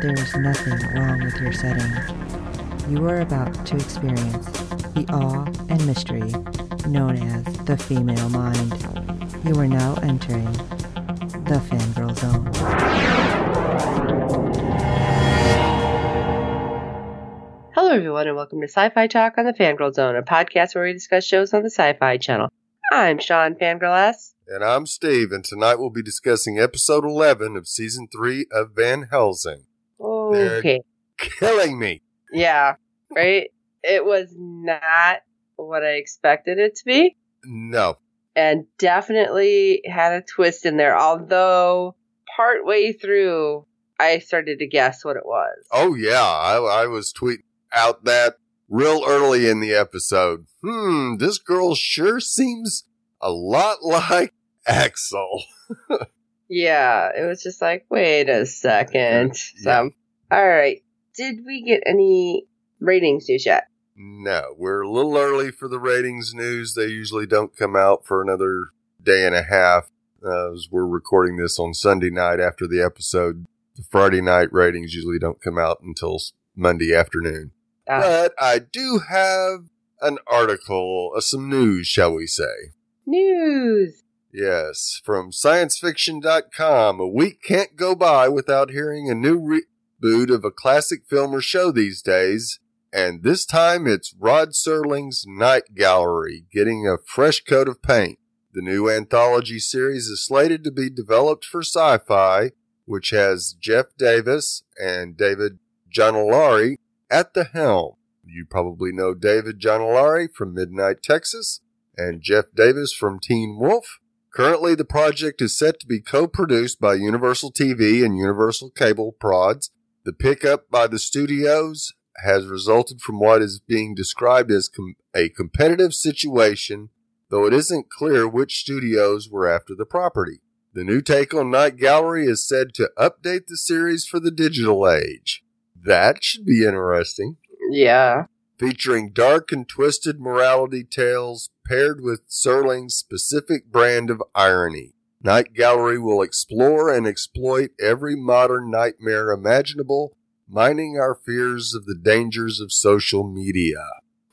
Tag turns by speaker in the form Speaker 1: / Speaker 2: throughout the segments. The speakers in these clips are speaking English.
Speaker 1: there is nothing wrong with your setting. You are about to experience the awe and mystery known as the female mind. You are now entering the fangirl zone.
Speaker 2: Hello, everyone, and welcome to Sci-Fi Talk on the Fangirl Zone, a podcast where we discuss shows on the Sci-Fi Channel. I'm Sean Fangirl S.
Speaker 3: And I'm Steve, and tonight we'll be discussing episode 11 of season 3 of Van Helsing.
Speaker 2: Okay.
Speaker 3: Killing me.
Speaker 2: Yeah, right? It was not what I expected it to be,
Speaker 3: No.
Speaker 2: and definitely had a twist in there, although partway through, I started to guess what it was.
Speaker 3: Oh, yeah. I, I was tweeting out that real early in the episode. Hmm, this girl sure seems a lot like Axel.
Speaker 2: Yeah, it was just like, wait a second. So, all right. Did we get any ratings news yet?
Speaker 3: No, we're a little early for the ratings news. They usually don't come out for another day and a half. Uh, as we're recording this on Sunday night after the episode. The Friday night ratings usually don't come out until Monday afternoon.
Speaker 2: Ah.
Speaker 3: But I do have an article, uh, some news, shall we say.
Speaker 2: News.
Speaker 3: Yes, from sciencefiction.com. A week can't go by without hearing a new reboot of a classic film or show these days. And this time it's Rod Serling's Night Gallery getting a fresh coat of paint. The new anthology series is slated to be developed for sci-fi, which has Jeff Davis and David Janollari at the helm. You probably know David Janollari from Midnight Texas and Jeff Davis from Teen Wolf. Currently, the project is set to be co-produced by Universal TV and Universal Cable Prods. The pickup by the studios has resulted from what is being described as com- a competitive situation, though it isn't clear which studios were after the property. The new take on Night Gallery is said to update the series for the digital age. That should be interesting
Speaker 2: Yeah.
Speaker 3: featuring dark and twisted morality tales paired with Serling's specific brand of irony. Night Gallery will explore and exploit every modern nightmare imaginable, mining our fears of the dangers of social media.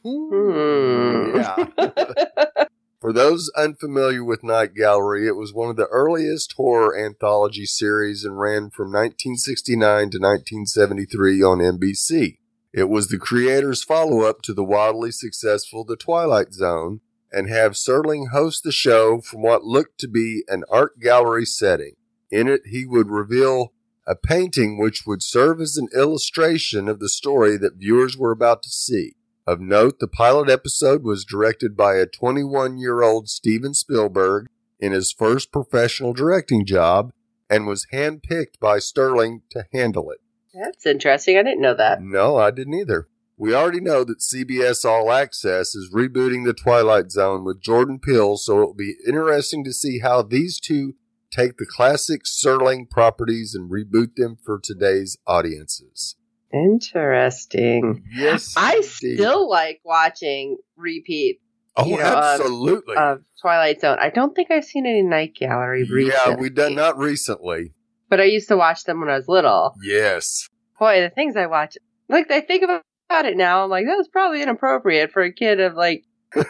Speaker 2: Hmm.
Speaker 3: Yeah. For those unfamiliar with Night Gallery, it was one of the earliest horror anthology series and ran from 1969 to 1973 on NBC. It was the creator's follow up to the wildly successful The Twilight Zone and have Serling host the show from what looked to be an art gallery setting. In it, he would reveal a painting which would serve as an illustration of the story that viewers were about to see. Of note, the pilot episode was directed by a 21 year old Steven Spielberg in his first professional directing job and was handpicked by Serling to handle it.
Speaker 2: That's interesting. I didn't know that.
Speaker 3: No, I didn't either. We already know that CBS All Access is rebooting The Twilight Zone with Jordan Peele, so it will be interesting to see how these two take the classic Serling properties and reboot them for today's audiences.
Speaker 2: Interesting.
Speaker 3: Yes,
Speaker 2: I
Speaker 3: indeed.
Speaker 2: still like watching repeat
Speaker 3: Oh,
Speaker 2: you know,
Speaker 3: absolutely.
Speaker 2: of Twilight Zone. I don't think I've seen any Night Gallery
Speaker 3: yeah,
Speaker 2: recently.
Speaker 3: we done not recently.
Speaker 2: But I used to watch them when I was little.
Speaker 3: Yes.
Speaker 2: Boy, the things I watch. Like, I think about it now. I'm like, that was probably inappropriate for a kid of like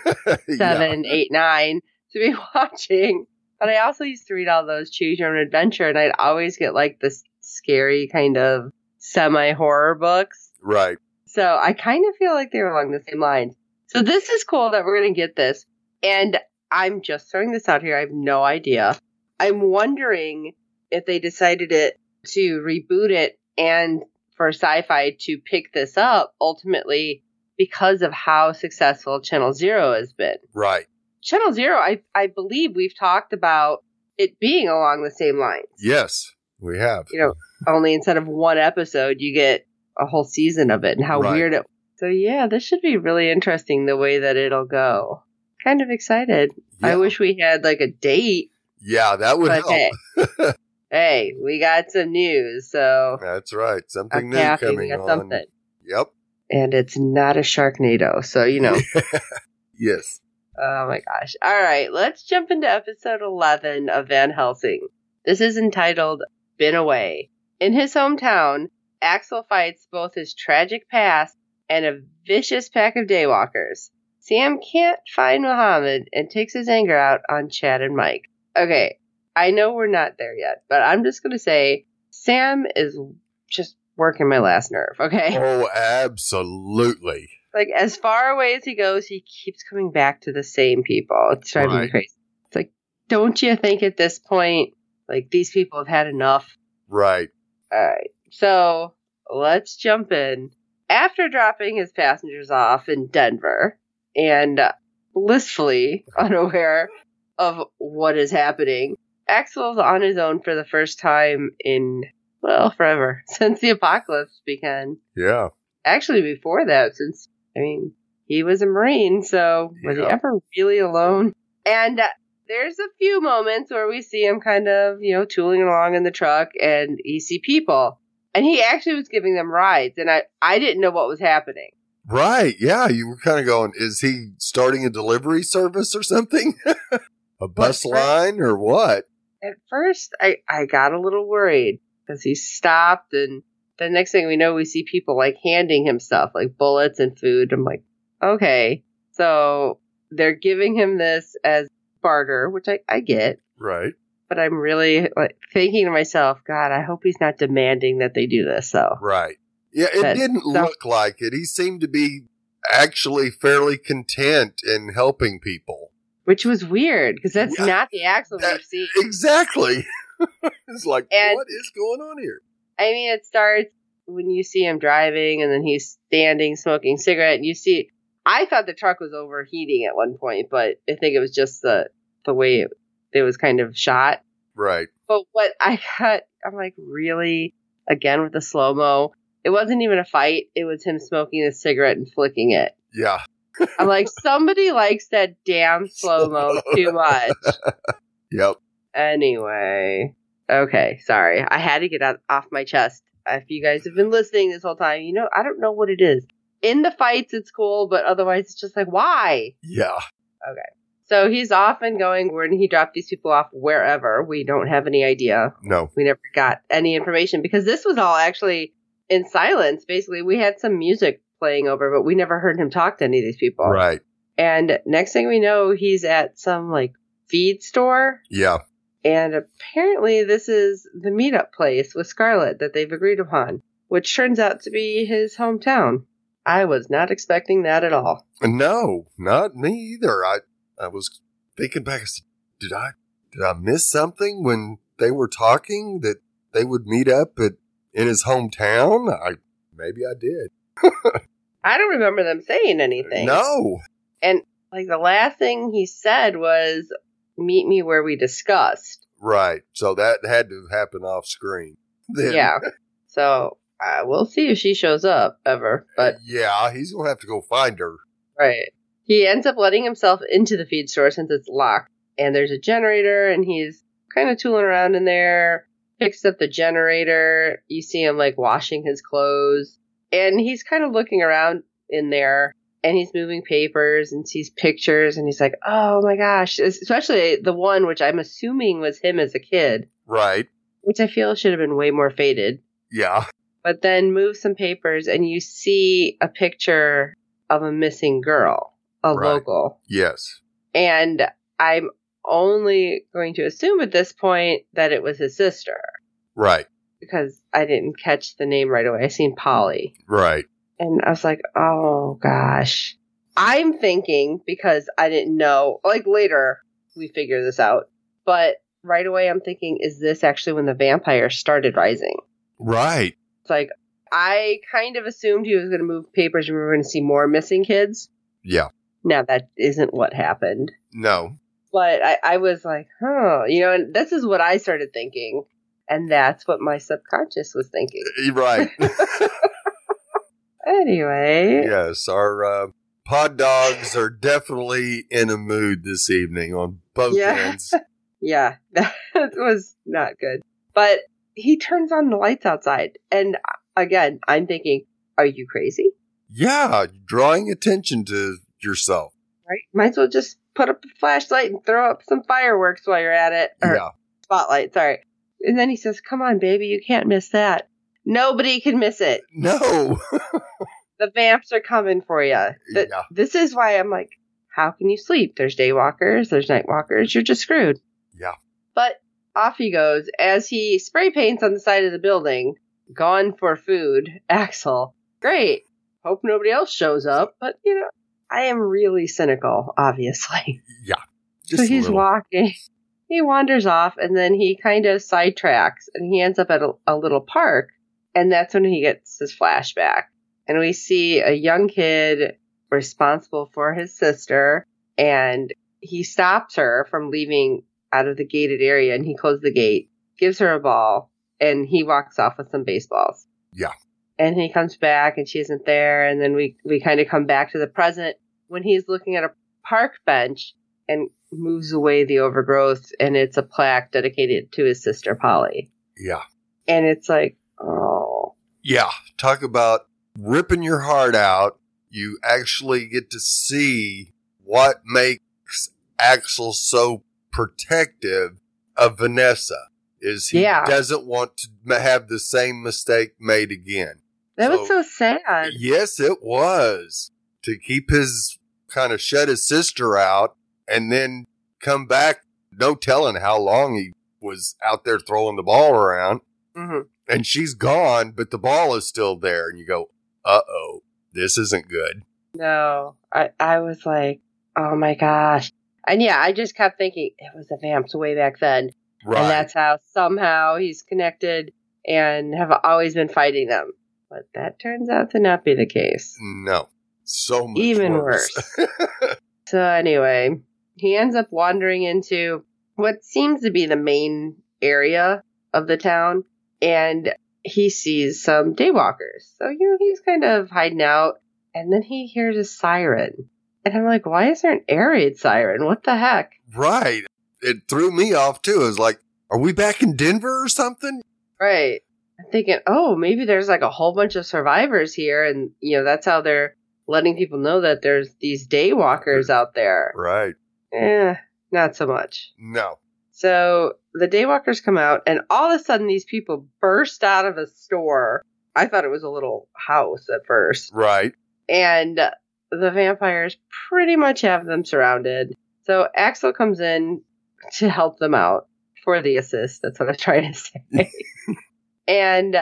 Speaker 2: seven, eight, nine to be watching. But I also used to read all those Choose Your Own Adventure, and I'd always get like this scary kind of semi horror books.
Speaker 3: Right.
Speaker 2: So I kind of feel like they're along the same lines. So this is cool that we're going to get this. And I'm just throwing this out here. I have no idea. I'm wondering if they decided it to reboot it and for sci-fi to pick this up ultimately because of how successful Channel Zero has been.
Speaker 3: Right.
Speaker 2: Channel Zero, I I believe we've talked about it being along the same lines.
Speaker 3: Yes, we have.
Speaker 2: You know, only instead of one episode, you get a whole season of it and how
Speaker 3: Right.
Speaker 2: weird it. So yeah, this should be really interesting the way that it'll go. Kind of excited. I wish we had like a date,
Speaker 3: Yeah, that would help.
Speaker 2: hey, eh. hey, we got some news, so
Speaker 3: That's right. Something
Speaker 2: I'm
Speaker 3: new
Speaker 2: happy
Speaker 3: coming on.
Speaker 2: something.
Speaker 3: Yep.
Speaker 2: And it's not a Sharknado, so you know.
Speaker 3: Yes.
Speaker 2: Oh my gosh. All right, let's jump into episode 11 of Van Helsing. This is entitled Been Away. In his hometown, Axel fights both his tragic past and a vicious pack of daywalkers. Sam can't find Muhammad and takes his anger out on Chad and Mike. Okay, I know we're not there yet, but I'm just going to say Sam is just working my last nerve, okay?
Speaker 3: Oh, absolutely.
Speaker 2: like as far away as he goes, he keeps coming back to the same people. It's driving me crazy. It's like, don't you think at this point, like these people have had enough?
Speaker 3: Right.
Speaker 2: All right, so let's jump in. After dropping his passengers off in Denver and blissfully unaware of what is happening, Axel's on his own for the first time in well forever since the apocalypse began
Speaker 3: Yeah.
Speaker 2: actually before that since i mean he was a marine so was
Speaker 3: Yeah.
Speaker 2: he ever really alone and uh, there's a few moments where we see him kind of you know tooling along in the truck and you see people and he actually was giving them rides and i i didn't know what was happening
Speaker 3: Right. Yeah. You were kind of going, is he starting a delivery service or something? a bus line or what?
Speaker 2: At first i i got a little worried because he stopped and the next thing we know we see people like handing him stuff like bullets and food i'm like okay so they're giving him this as barter which i i get
Speaker 3: Right.
Speaker 2: but i'm really like thinking to myself god i hope he's not demanding that they do this so
Speaker 3: Right. Yeah. It
Speaker 2: That
Speaker 3: didn't
Speaker 2: stuff-
Speaker 3: look like it. He seemed to be actually fairly content in helping people.
Speaker 2: Which was weird because that's
Speaker 3: Yeah.
Speaker 2: not the Axel
Speaker 3: That-
Speaker 2: we've seen
Speaker 3: Exactly. it's like,
Speaker 2: And-
Speaker 3: what is going on here?
Speaker 2: I mean, it starts when you see him driving and then he's standing smoking cigarette. And you see, I thought the truck was overheating at one point, but I think it was just the the way it, it was kind of shot.
Speaker 3: Right.
Speaker 2: But what I got, I'm like, really? Again with the slow mo. It wasn't even a fight. It was him smoking a cigarette and flicking it.
Speaker 3: Yeah.
Speaker 2: I'm like, somebody likes that damn slow mo too much.
Speaker 3: Yep.
Speaker 2: Anyway, okay, sorry. I had to get out off my chest. If you guys have been listening this whole time, you know I don't know what it is. In the fights, it's cool, but otherwise, it's just like why?
Speaker 3: Yeah. Okay.
Speaker 2: So he's off and going. Where did he drop these people off? Wherever we don't have any idea.
Speaker 3: No.
Speaker 2: We never got any information because this was all actually in silence. Basically, we had some music playing over, but we never heard him talk to any of these people.
Speaker 3: Right.
Speaker 2: And next thing we know, he's at some like feed store.
Speaker 3: Yeah.
Speaker 2: And apparently, this is the meetup place with Scarlett that they've agreed upon, which turns out to be his hometown. I was not expecting that at all.
Speaker 3: No, not me either. I I was thinking back. I said, Did I did I miss something when they were talking that they would meet up at in his hometown? I maybe I did.
Speaker 2: I don't remember them saying anything.
Speaker 3: No.
Speaker 2: And like the last thing he said was, meet me where we discussed.
Speaker 3: Right. So that had to happen off screen. Then,
Speaker 2: Yeah. So uh, we'll see if she shows up ever. But
Speaker 3: yeah, he's gonna have to go find her.
Speaker 2: Right. He ends up letting himself into the feed store since it's locked. And there's a generator, and he's kind of tooling around in there. Picks up the generator. You see him like washing his clothes. And he's kind of looking around in there. And he's moving papers and sees pictures. And he's like, oh my gosh. Especially the one which I'm assuming was him as a kid,
Speaker 3: Right.
Speaker 2: which I feel should have been way more faded
Speaker 3: Yeah.
Speaker 2: but then move some papers and you see a picture of a missing girl, a
Speaker 3: Right.
Speaker 2: local.
Speaker 3: Yes.
Speaker 2: And I'm only going to assume at this point that it was his sister
Speaker 3: Right.
Speaker 2: Because I didn't catch the name right away. I seen Polly.
Speaker 3: Right.
Speaker 2: And I was like, oh gosh. I'm thinking because I didn't know, like later we figure this out, but right away I'm thinking, is this actually when the vampire started rising?
Speaker 3: Right.
Speaker 2: It's like I kind of assumed he was going to move papers and we were going to see more missing kids.
Speaker 3: Yeah.
Speaker 2: Now that isn't what happened.
Speaker 3: No.
Speaker 2: But I, I was like, huh, you know, and this is what I started thinking. And that's what my subconscious was thinking.
Speaker 3: Right.
Speaker 2: Anyway,
Speaker 3: Yes, our uh, pod dogs are definitely in a mood this evening on both
Speaker 2: Yeah.
Speaker 3: ends.
Speaker 2: yeah, that was not good. But he turns on the lights outside. And again, I'm thinking, are you crazy?
Speaker 3: Yeah, drawing attention to yourself.
Speaker 2: Right? Might as well just put up a flashlight and throw up some fireworks while you're at it. Or
Speaker 3: Yeah,
Speaker 2: spotlight, sorry. And then he says, come on, baby, you can't miss that. Nobody can miss it.
Speaker 3: no,
Speaker 2: The vamps are coming for you.
Speaker 3: Yeah.
Speaker 2: This is why I'm like, how can you sleep? There's day walkers, there's night walkers. You're just screwed.
Speaker 3: Yeah.
Speaker 2: But off he goes as he spray paints on the side of the building. Gone for food. Axel. Great. Hope nobody else shows up. But, you know, I am really cynical, obviously.
Speaker 3: yeah.
Speaker 2: So he's
Speaker 3: little.
Speaker 2: walking. He wanders off and then he kind of sidetracks and he ends up at a, a little park. And that's when he gets his flashback. And we see a young kid responsible for his sister and he stops her from leaving out of the gated area and he closes the gate, gives her a ball, and he walks off with some baseballs.
Speaker 3: Yeah.
Speaker 2: And he comes back and she isn't there. And then we, we kind of come back to the present when he's looking at a park bench and moves away the overgrowth and it's a plaque dedicated to his sister Polly.
Speaker 3: Yeah,
Speaker 2: And it's like, oh,
Speaker 3: yeah. Talk about ripping your heart out. You actually get to see what makes Axel so protective of Vanessa. Is he
Speaker 2: Yeah.
Speaker 3: doesn't want to have the same mistake made again.
Speaker 2: that was
Speaker 3: So-
Speaker 2: so sad.
Speaker 3: Yes, it was to keep his kind of shut his sister out and then come back. No telling how long he was out there throwing the ball around,
Speaker 2: hmm
Speaker 3: and she's gone, but the ball is still there, and you go, "Uh oh, this isn't good."
Speaker 2: No, I, I was like, oh my gosh. And yeah, I just kept thinking it was the vamps way back then.
Speaker 3: Right?
Speaker 2: And that's how somehow he's connected and have always been fighting them. But that turns out to not be the case.
Speaker 3: no, so much
Speaker 2: Even
Speaker 3: worse.
Speaker 2: So anyway, he ends up wandering into what seems to be the main area of the town and he sees some daywalkers. So, you know, he's kind of hiding out and then he hears a siren. And I'm like, why is there an air raid siren? What the heck?
Speaker 3: right? It threw me off too. It was like, "Are we back in Denver or something?"
Speaker 2: Right. I'm thinking, oh, maybe there's like a whole bunch of survivors here and you know, that's how they're letting people know that there's these daywalkers out there.
Speaker 3: Right?
Speaker 2: Eh, not so much.
Speaker 3: No.
Speaker 2: So the daywalkers come out, and all of a sudden, these people burst out of a store. I thought it was a little house at first.
Speaker 3: Right?
Speaker 2: And the vampires pretty much have them surrounded. So Axel comes in to help them out for the assist. That's what I'm trying to say. and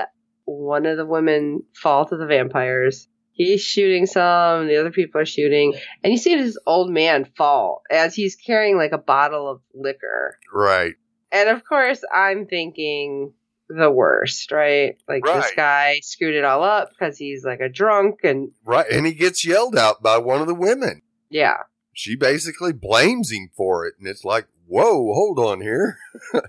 Speaker 2: one of the women fall to the vampires. He's shooting some, the other people are shooting. And you see this old man fall as he's carrying like a bottle of liquor.
Speaker 3: Right?
Speaker 2: And of course, I'm thinking the worst, right? Like this guy screwed it all up because he's like a drunk and
Speaker 3: Right? And he gets yelled out by one of the women.
Speaker 2: yeah.
Speaker 3: she basically blames him for it. And it's like, whoa, hold on here.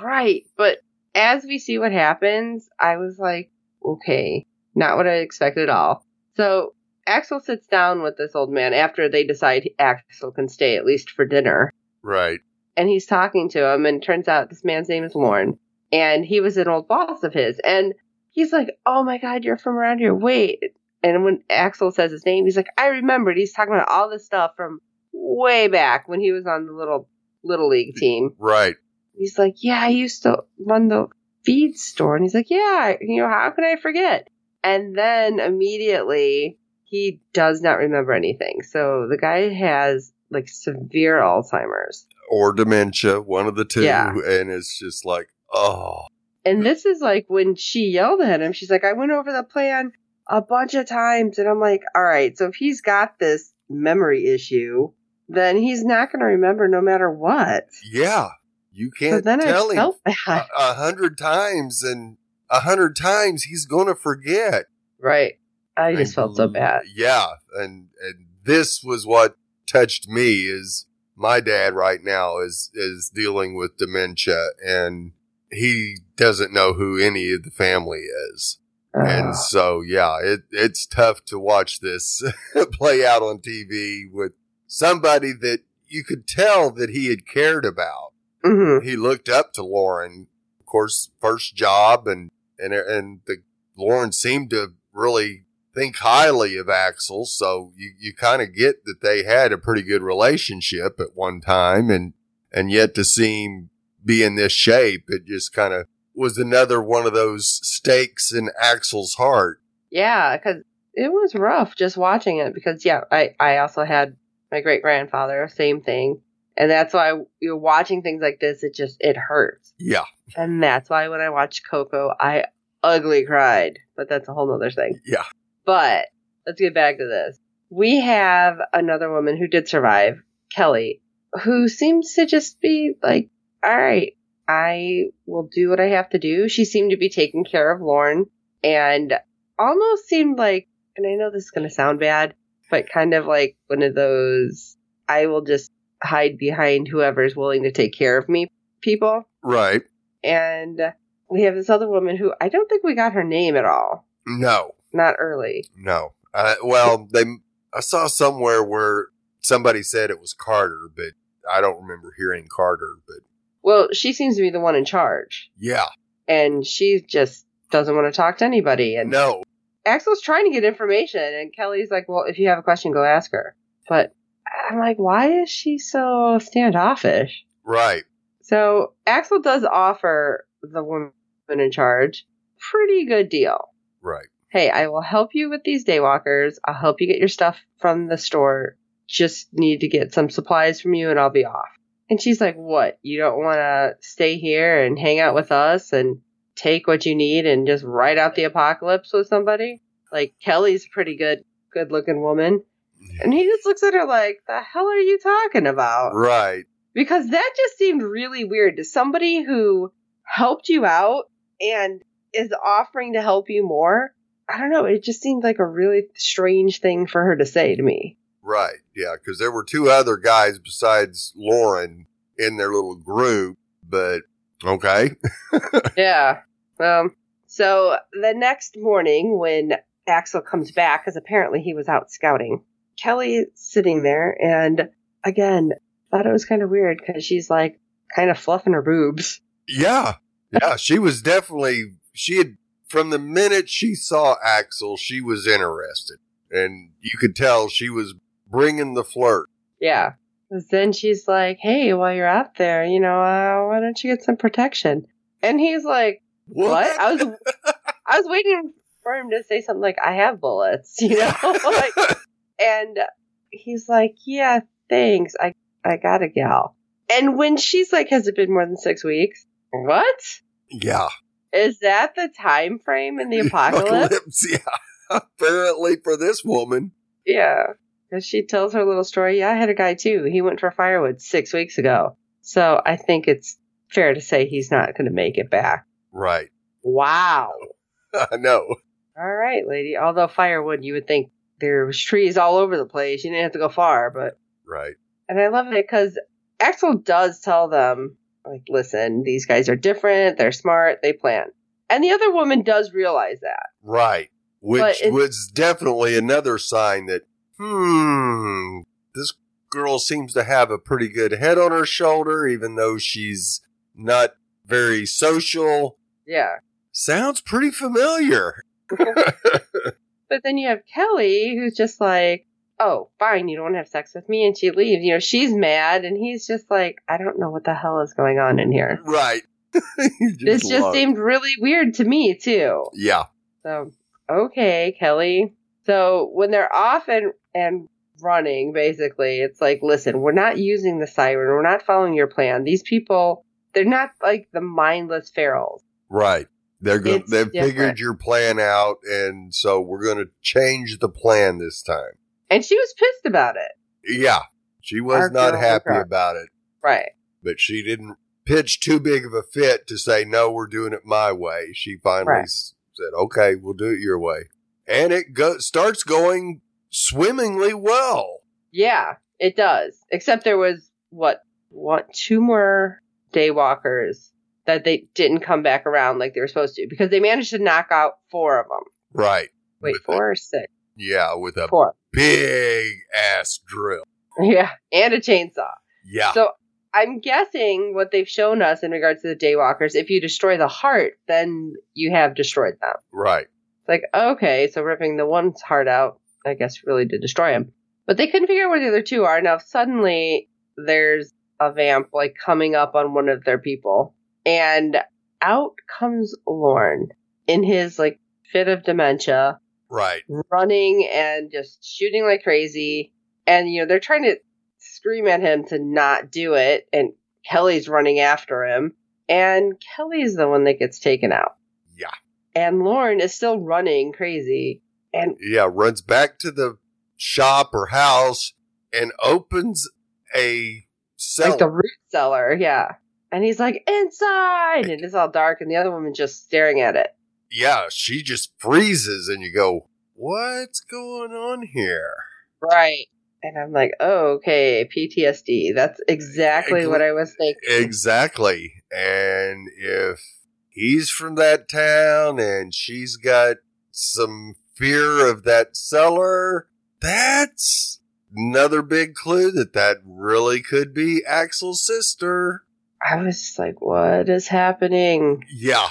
Speaker 2: Right. But as we see what happens, I was like, okay, not what I expected at all. So Axel sits down with this old man after they decide Axel can stay at least for dinner.
Speaker 3: Right.
Speaker 2: And he's talking to him, and turns out this man's name is Lorne. And he was an old boss of his. And he's like, oh my God, you're from around here. Wait. And when Axel says his name, he's like, I remembered. He's talking about all this stuff from way back when he was on the little little league team.
Speaker 3: Right.
Speaker 2: He's like, yeah, I used to run the feed store. And he's like, yeah, you know, how can I forget? And then immediately he does not remember anything. So the guy has like severe Alzheimer's.
Speaker 3: Or dementia, one of the two.
Speaker 2: Yeah.
Speaker 3: And it's just like, oh,
Speaker 2: And this is like when she yelled at him, she's like, I went over the plan a bunch of times. And I'm like, all right, so if he's got this memory issue, then he's not going to remember no matter what.
Speaker 3: yeah. You can't
Speaker 2: then I
Speaker 3: tell him
Speaker 2: felt
Speaker 3: a,
Speaker 2: bad.
Speaker 3: a hundred times and a hundred times he's going to forget.
Speaker 2: right. I just felt so bad.
Speaker 3: Yeah. And, and this was what touched me is my dad right now is, is dealing with dementia and he doesn't know who any of the family is. And so, yeah, it, it's tough to watch this play out on TV with somebody that you could tell that he had cared about.
Speaker 2: Mhm.
Speaker 3: He looked up to Lauren, of course, first job and, and, and the Lauren seemed to really think highly of Axel. So you, you kind of get that they had a pretty good relationship at one time and, and yet to see him be in this shape, it just kind of was another one of those stakes in Axel's heart.
Speaker 2: Yeah, because it was rough just watching it. Because yeah, I I also had my great grandfather, same thing, and that's why you're watching things like this. It just it hurts,
Speaker 3: Yeah.
Speaker 2: and that's why when I watched Coco, I ugly cried. But that's a whole nother thing.
Speaker 3: Yeah.
Speaker 2: But let's get back to this. We have another woman who did survive, Kelly, who seems to just be like, all right, I will do what I have to do. She seemed to be taking care of Lauren and almost seemed like, and I know this is going to sound bad, but kind of like one of those, I will just hide behind whoever's willing to take care of me people.
Speaker 3: Right.
Speaker 2: And we have this other woman who I don't think we got her name at all.
Speaker 3: No,
Speaker 2: Not early.
Speaker 3: no. Uh, well, they, I saw somewhere where somebody said it was Carter, but I don't remember hearing Carter, but
Speaker 2: Well, she seems to be the one in charge.
Speaker 3: yeah,
Speaker 2: And she just doesn't want to talk to anybody. And
Speaker 3: no,
Speaker 2: Axel's trying to get information. And Kelly's like, well, if you have a question, go ask her. But I'm like, why is she so standoffish?
Speaker 3: right.
Speaker 2: So Axel does offer the woman in charge pretty good deal.
Speaker 3: Right.
Speaker 2: Hey, I will help you with these daywalkers. I'll help you get your stuff from the store. Just need to get some supplies from you and I'll be off. And she's like, What? You don't want to stay here and hang out with us and take what you need and just ride out the apocalypse with somebody? Like, Kelly's a pretty good, good looking woman. And he just looks at her like, The hell are you talking about?
Speaker 3: Right.
Speaker 2: Because that just seemed really weird to somebody who helped you out and is offering to help you more. I don't know. It just seemed like a really strange thing for her to say to me.
Speaker 3: Right. Yeah. Cause there were two other guys besides Lauren in their little group, but okay.
Speaker 2: yeah. Um. So the next morning, when Axel comes back, because apparently he was out scouting, Kelly's sitting there, and again, thought it was kind of weird because she's like kind of fluffing her boobs.
Speaker 3: Yeah. Yeah. she was definitely, she had, from the minute she saw Axel, she was interested and you could tell she was bringing the flirt.
Speaker 2: Yeah. then she's like, "Hey, while you're out there, you know, uh, why don't you get some protection?" And he's like, "What?" I was, I was waiting for him to say something like, "I have bullets," you know, like, and he's like, "Yeah, thanks. I, I got a gal." And when she's like, "Has it been more than six weeks?" What
Speaker 3: yeah.
Speaker 2: is that? The time frame in the apocalypse?
Speaker 3: Yeah. Apparently for this woman.
Speaker 2: Yeah. Because she tells her little story. Yeah, I had a guy too. He went for firewood six weeks ago. So I think it's fair to say he's not going to make it back.
Speaker 3: Right.
Speaker 2: Wow.
Speaker 3: no.
Speaker 2: All right, lady. Although firewood, you would think there was trees all over the place. You didn't have to go far, but.
Speaker 3: Right.
Speaker 2: And I love it because Axel does tell them, like, listen, these guys are different. They're smart. They plan. And the other woman does realize that.
Speaker 3: Right. Which was definitely another sign that, hmm, this girl seems to have a pretty good head on her shoulder, even though she's not very social.
Speaker 2: Yeah.
Speaker 3: Sounds pretty familiar.
Speaker 2: But then you have Kelly, who's just like, oh, fine, you don't want to have sex with me. And she leaves. You know, she's mad. And he's just like, I don't know what the hell is going on in here.
Speaker 3: right. You
Speaker 2: This just
Speaker 3: it.
Speaker 2: seemed really weird to me, too.
Speaker 3: Yeah.
Speaker 2: So, okay, Kelly. So when they're off and, and running, basically, it's like, listen, we're not using the siren. We're not following your plan. These people, they're not like the mindless ferals.
Speaker 3: Right. They're
Speaker 2: It's
Speaker 3: they've
Speaker 2: different.
Speaker 3: figured your plan out and so we're going to change the plan this time.
Speaker 2: And she was pissed about it.
Speaker 3: Yeah. She was
Speaker 2: Our
Speaker 3: not happy about it,
Speaker 2: Right.
Speaker 3: but she didn't pitch too big of a fit to say, no, we're doing it my way. She finally
Speaker 2: Right.
Speaker 3: said, okay, we'll do it your way. And it go- starts going swimmingly well.
Speaker 2: Yeah, it does. Except there was what, what, two more daywalkers that they didn't come back around like they were supposed to because they managed to knock out four of them.
Speaker 3: Right.
Speaker 2: Wait,
Speaker 3: With
Speaker 2: four or six?
Speaker 3: Yeah, with a
Speaker 2: Four.
Speaker 3: big ass drill.
Speaker 2: Yeah, and a chainsaw.
Speaker 3: Yeah.
Speaker 2: So I'm guessing what they've shown us in regards to the Daywalkers, if you destroy the heart, then you have destroyed them.
Speaker 3: right.
Speaker 2: It's like, okay, so ripping the one's heart out, I guess, really did destroy him. But they couldn't figure out where the other two are. Now, suddenly, there's a vamp, like, coming up on one of their people. And out comes Lorne in his, like, fit of dementia,
Speaker 3: Right.
Speaker 2: running and just shooting like crazy. And, you know, they're trying to scream at him to not do it. And Kelly's running after him. And Kelly's the one that gets taken out.
Speaker 3: Yeah.
Speaker 2: And Lauren is still running crazy. And
Speaker 3: Yeah. Runs back to the shop or house and opens a cell.
Speaker 2: like the root cellar, yeah. And he's like, inside! And it's all dark, and the other woman just staring at it.
Speaker 3: yeah. She just freezes and you go, what's going on here?
Speaker 2: Right. And I'm like, oh, okay, PTSD. That's exactly what I was thinking.
Speaker 3: Exactly. And if he's from that town and she's got some fear of that cellar, that's another big clue that that really could be Axel's sister.
Speaker 2: I was like, what is happening?
Speaker 3: Yeah.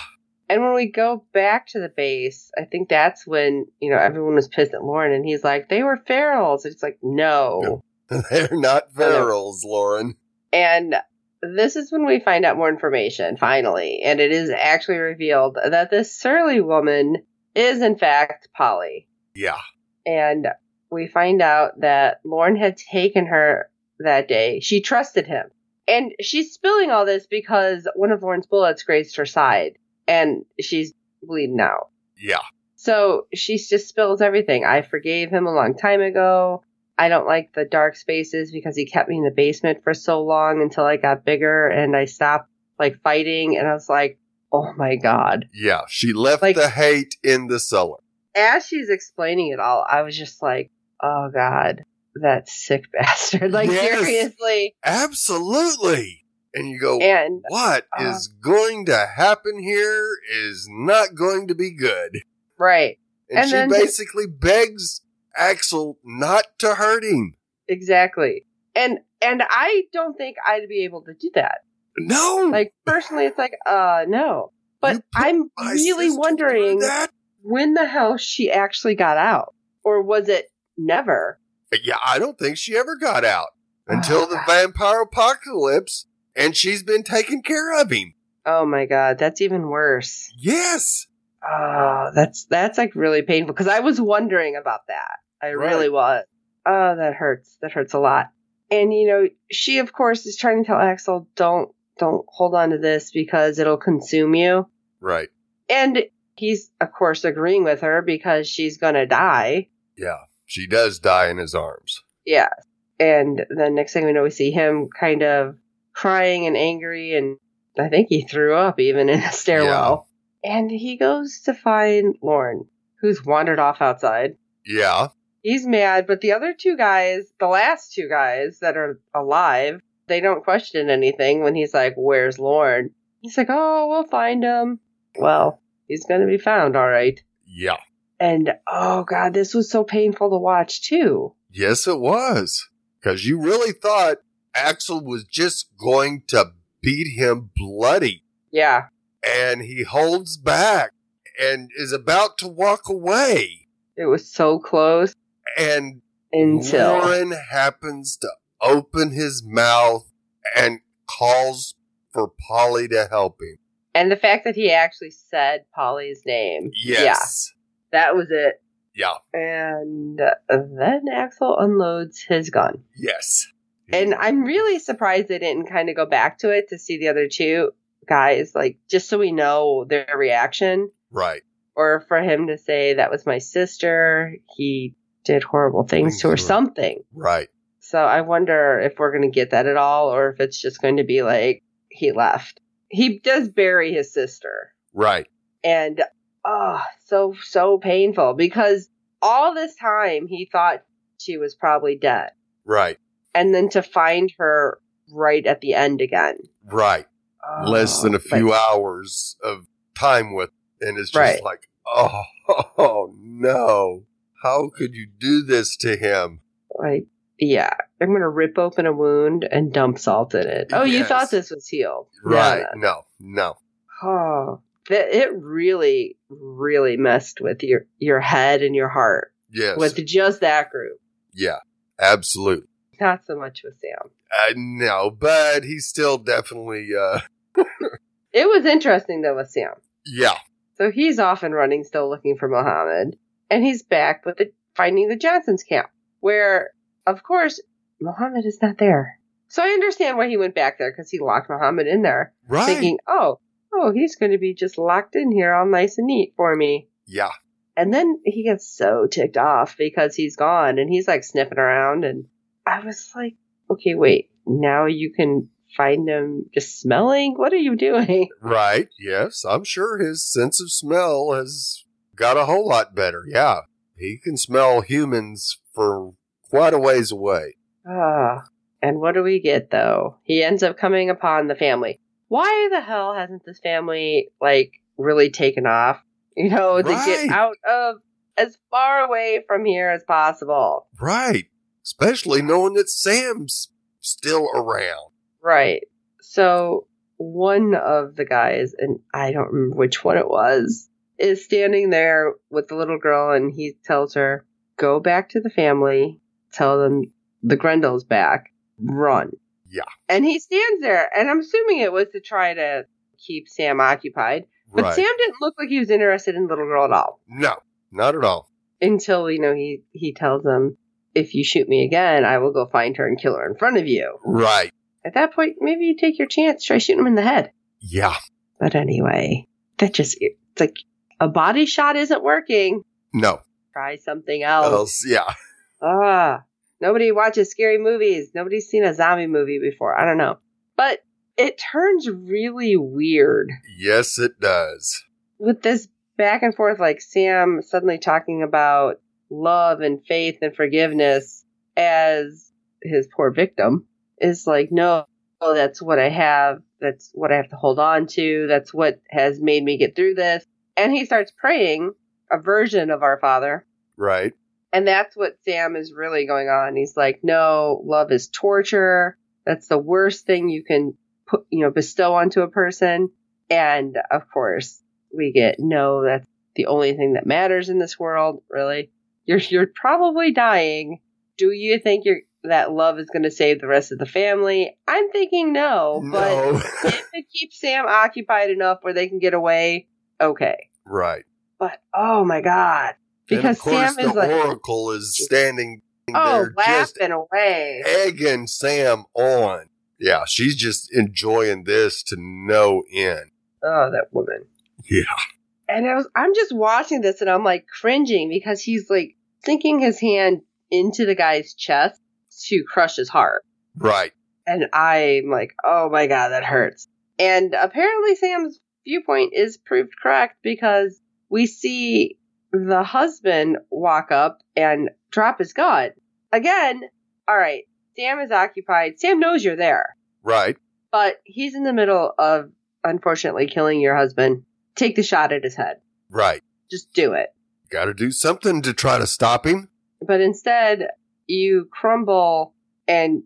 Speaker 2: And when we go back to the base, I think that's when, you know, everyone was pissed at Lauren and he's like, they were ferals. It's like, no.
Speaker 3: They're not ferals, Lauren.
Speaker 2: And this is when we find out more information, finally. And it is actually revealed that this surly woman is, in fact, Polly.
Speaker 3: Yeah.
Speaker 2: And we find out that Lauren had taken her that day. She trusted him. And she's spilling all this because one of Lauren's bullets grazed her side and she's bleeding out.
Speaker 3: Yeah.
Speaker 2: So she just spills everything. I forgave him a long time ago. I don't like the dark spaces because he kept me in the basement for so long until I got bigger and I stopped like fighting and I was like, oh my god.
Speaker 3: Yeah. She left
Speaker 2: Like-
Speaker 3: the hate in the cellar.
Speaker 2: As she's explaining it all, I was just like, oh god, that sick bastard. Like
Speaker 3: Yes.
Speaker 2: seriously.
Speaker 3: Absolutely. And you go,
Speaker 2: And
Speaker 3: what
Speaker 2: uh,
Speaker 3: is going to happen here is not going to be good.
Speaker 2: right.
Speaker 3: And,
Speaker 2: And
Speaker 3: she basically begs Axel not to hurt him.
Speaker 2: Exactly. And and I don't think I'd be able to do that.
Speaker 3: No.
Speaker 2: Like personally it's like, uh no. But I'm really wondering when the hell she actually got out. Or was it never?
Speaker 3: Yeah, I don't think she ever got out until the
Speaker 2: Ah.
Speaker 3: vampire apocalypse, and she's been taking care of him.
Speaker 2: Oh my god, that's even worse.
Speaker 3: Yes.
Speaker 2: Oh, that's that's like really painful because I was wondering about that. I
Speaker 3: Right.
Speaker 2: really was. Oh, that hurts. That hurts a lot. And you know, she of course is trying to tell Axel, don't don't hold on to this because it'll consume you.
Speaker 3: Right.
Speaker 2: And he's of course agreeing with her because she's gonna die.
Speaker 3: Yeah. She does die in his arms.
Speaker 2: Yeah. And then next thing we know, we see him kind of crying and angry, and I think he threw up even in a stairwell. And he goes to find Lauren, who's wandered off outside.
Speaker 3: Yeah.
Speaker 2: He's mad, but the other two guys, the last two guys that are alive, they don't question anything when he's like, Where's Lauren? He's like, Oh, we'll find him. Well, he's going to be found, all right.
Speaker 3: Yeah.
Speaker 2: And oh, God, this was so painful to watch, too.
Speaker 3: Yes, it was. Because you really thought Axel was just going to beat him bloody.
Speaker 2: Yeah.
Speaker 3: And he holds back and is about to walk away.
Speaker 2: It was so close
Speaker 3: And
Speaker 2: until.
Speaker 3: Lauren happens to open his mouth and calls for Polly to help him.
Speaker 2: And the fact that he actually said Polly's name.
Speaker 3: Yes.
Speaker 2: That was it.
Speaker 3: Yeah.
Speaker 2: And then Axel unloads his gun.
Speaker 3: Yes.
Speaker 2: And I'm really surprised they didn't kind of go back to it to see the other two guys, like, just so we know their reaction.
Speaker 3: right.
Speaker 2: Or for him to say, that was my sister. He did horrible things to her, something.
Speaker 3: Right.
Speaker 2: So I wonder if we're going to get that at all, or if it's just going to be like, he left. He does bury his sister.
Speaker 3: Right.
Speaker 2: and oh so so painful because all this time he thought she was probably dead
Speaker 3: Right.
Speaker 2: and then to find her right at the end again
Speaker 3: Right. Ah, less than a
Speaker 2: Oh, but-
Speaker 3: few hours of time with, and it's just
Speaker 2: Right.
Speaker 3: like, oh, oh no, how could you do this to him?
Speaker 2: like yeah i'm gonna rip open a wound and dump salt in it oh you thought this was healed
Speaker 3: Right?
Speaker 2: No,
Speaker 3: No, no,
Speaker 2: no. oh that it really really messed with your your head and your heart
Speaker 3: yes,
Speaker 2: with just that group.
Speaker 3: Yeah, absolutely.
Speaker 2: not so much with sam.
Speaker 3: Uh, no, but he's still definitely, uh,
Speaker 2: it was interesting though with sam.
Speaker 3: Yeah,
Speaker 2: so he's off and running still looking for muhammad and he's back with the finding the johnson's camp where of course muhammad is not there. So i understand why he went back there because he locked muhammad in there
Speaker 3: right,
Speaker 2: thinking, oh, oh, he's going to be just locked in here all nice and neat for me.
Speaker 3: yeah,
Speaker 2: And then he gets so ticked off because he's gone and he's like sniffing around. And I was like, okay, wait, now you can find him just smelling? What are you doing?
Speaker 3: right, yes. I'm sure his sense of smell has got a whole lot better. Yeah, he can smell humans for quite a ways away.
Speaker 2: Ah, and what do we get though? He ends up coming upon the family. Why the hell hasn't this family like really taken off? You know, to
Speaker 3: Right.
Speaker 2: get out of as far away from here as possible.
Speaker 3: Right. Especially knowing that Sam's still around.
Speaker 2: Right. So one of the guys, and I don't remember which one it was, is standing there with the little girl, and he tells her, "Go back to the family. Tell them the Grendel's back. Run."
Speaker 3: Yeah.
Speaker 2: And he stands there, and I'm assuming it was to try to keep Sam occupied. But
Speaker 3: right.
Speaker 2: Sam didn't look like he was interested in the little girl at all
Speaker 3: no, not at all.
Speaker 2: until you know he he tells him, "If you shoot me again, I will go find her and kill her in front of you."
Speaker 3: Right.
Speaker 2: At that point, maybe you take your chance, try shooting him in the head.
Speaker 3: Yeah.
Speaker 2: But anyway, that just it's like a body shot isn't working.
Speaker 3: No.
Speaker 2: Try something else.
Speaker 3: Else, yeah.
Speaker 2: Ah, nobody watches scary movies. Nobody's seen a zombie movie before. I don't know, but it turns really weird
Speaker 3: Yes, it does.
Speaker 2: with this back and forth. Like Sam suddenly talking about love and faith and forgiveness as his poor victim is like, no, oh, that's what I have. That's what I have to hold on to. That's what has made me get through this. And he starts praying a version of our Father.
Speaker 3: Right.
Speaker 2: And that's what Sam is really going on. He's like, no, love is torture. That's the worst thing you can put, you know, bestow onto a person. And of course, we get, no, that's the only thing that matters in this world, really. You're, you're probably dying. Do you think you're, that love is going to save the rest of the family? I'm thinking no, but
Speaker 3: no.
Speaker 2: if it keeps Sam occupied enough where they can get away, okay.
Speaker 3: right.
Speaker 2: But oh my God. Because Sam is
Speaker 3: the
Speaker 2: like,
Speaker 3: Oracle is standing
Speaker 2: oh,
Speaker 3: there just
Speaker 2: laughing away.
Speaker 3: egging Sam on. Yeah, she's just enjoying this to no end.
Speaker 2: Oh, that woman.
Speaker 3: Yeah.
Speaker 2: And I was, I'm just watching this and I'm like cringing because he's like sinking his hand into the guy's chest to crush his heart.
Speaker 3: Right.
Speaker 2: And I'm like, oh my God, that hurts. And apparently Sam's viewpoint is proved correct because we see the husband walk up and drop his gun. Again, all right, Sam is occupied. Sam knows you're there.
Speaker 3: Right.
Speaker 2: but he's in the middle of unfortunately killing your husband. Take the shot at his head.
Speaker 3: Right.
Speaker 2: Just do it.
Speaker 3: Got to do something to try to stop him.
Speaker 2: But instead, you crumble and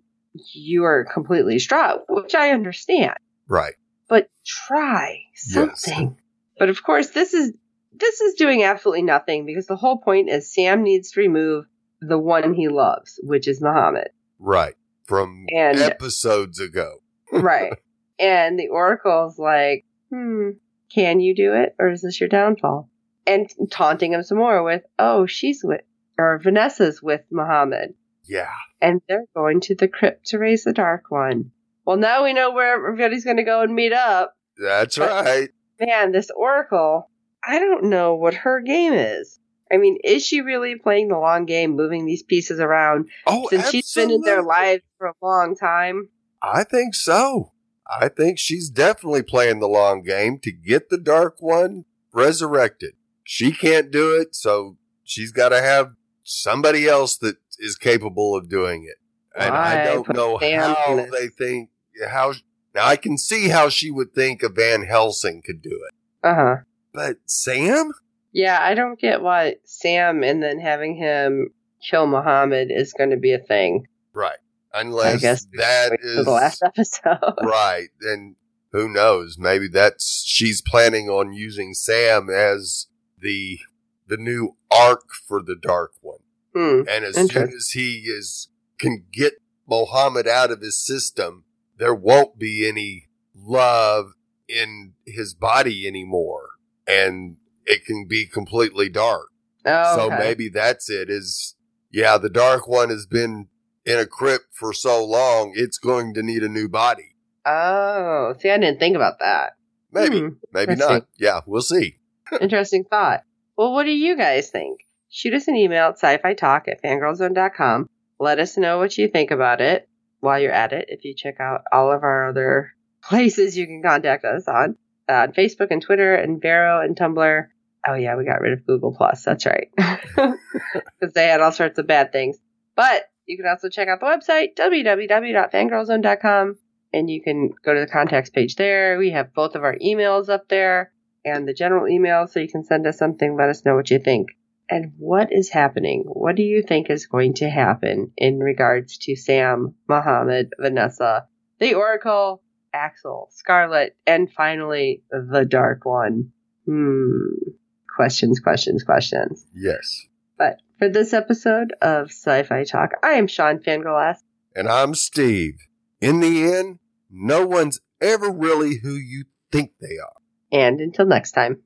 Speaker 2: you are completely distraught, which I understand.
Speaker 3: Right.
Speaker 2: But try
Speaker 3: Yes.
Speaker 2: something. But of course, this is this is doing absolutely nothing because the whole point is Sam needs to remove the one he loves, which is Muhammad.
Speaker 3: Right. From
Speaker 2: And-
Speaker 3: episodes ago.
Speaker 2: right. And the oracle's like, hmm, can you do it? Or is this your downfall? And taunting him some more with, oh, she's with, or Vanessa's with Muhammad.
Speaker 3: Yeah.
Speaker 2: And they're going to the crypt to raise the Dark One. Well, now we know where everybody's going to go and meet up.
Speaker 3: That's
Speaker 2: But-
Speaker 3: right.
Speaker 2: Man, this oracle, I don't know what her game is. I mean, is she really playing the long game, moving these pieces around
Speaker 3: Oh,
Speaker 2: since she's been in their lives for a long time?
Speaker 3: I think so. I think she's definitely playing the long game to get the Dark One resurrected. She can't do it, so she's got to have somebody else that is capable of doing it. And I
Speaker 2: Why
Speaker 3: don't know how they think how Now I can see how she would think a Van Helsing could do it.
Speaker 2: Uh huh.
Speaker 3: But Sam?
Speaker 2: Yeah, I don't get why Sam and then having him kill Muhammad is going to be a thing.
Speaker 3: Right.
Speaker 2: I
Speaker 3: Unless
Speaker 2: guess
Speaker 3: that is
Speaker 2: the last episode.
Speaker 3: right. And who knows? Maybe that's she's planning on using Sam as the the new arc for the Dark One.
Speaker 2: Hmm.
Speaker 3: And as soon as he is can get Mohammed out of his system, there won't be any love in his body anymore. And it can be completely dark.
Speaker 2: Oh,
Speaker 3: So
Speaker 2: okay.
Speaker 3: maybe that's it is yeah, the dark one has been in a crypt for so long, it's going to need a new body.
Speaker 2: Oh, see, I didn't think about that.
Speaker 3: Maybe,
Speaker 2: Hmm.
Speaker 3: maybe not. Yeah, we'll see.
Speaker 2: Interesting thought. Well, what do you guys think? Shoot us an email at sci-fi talk at fangirlzone.com. Let us know what you think about it while you're at it. If you check out all of our other places you can contact us on, Uh, on Facebook and Twitter and Vero and Tumblr. Oh yeah, we got rid of Google Plus. That's right. Because they had all sorts of bad things. But you can also check out the website, www.fangirlzone.com, and you can go to the contacts page there. We have both of our emails up there and the general email so you can send us something, let us know what you think. And what is happening? What do you think is going to happen in regards to Sam, Muhammad, Vanessa, the Oracle, Axel, Scarlet, and finally the Dark One? Hmm. Questions, questions, questions.
Speaker 3: Yes.
Speaker 2: But for this episode of Sci Fi Talk, I am Sean Fangirl
Speaker 3: And I'm Steve. In the end, no one's ever really who you think they are.
Speaker 2: and until next time.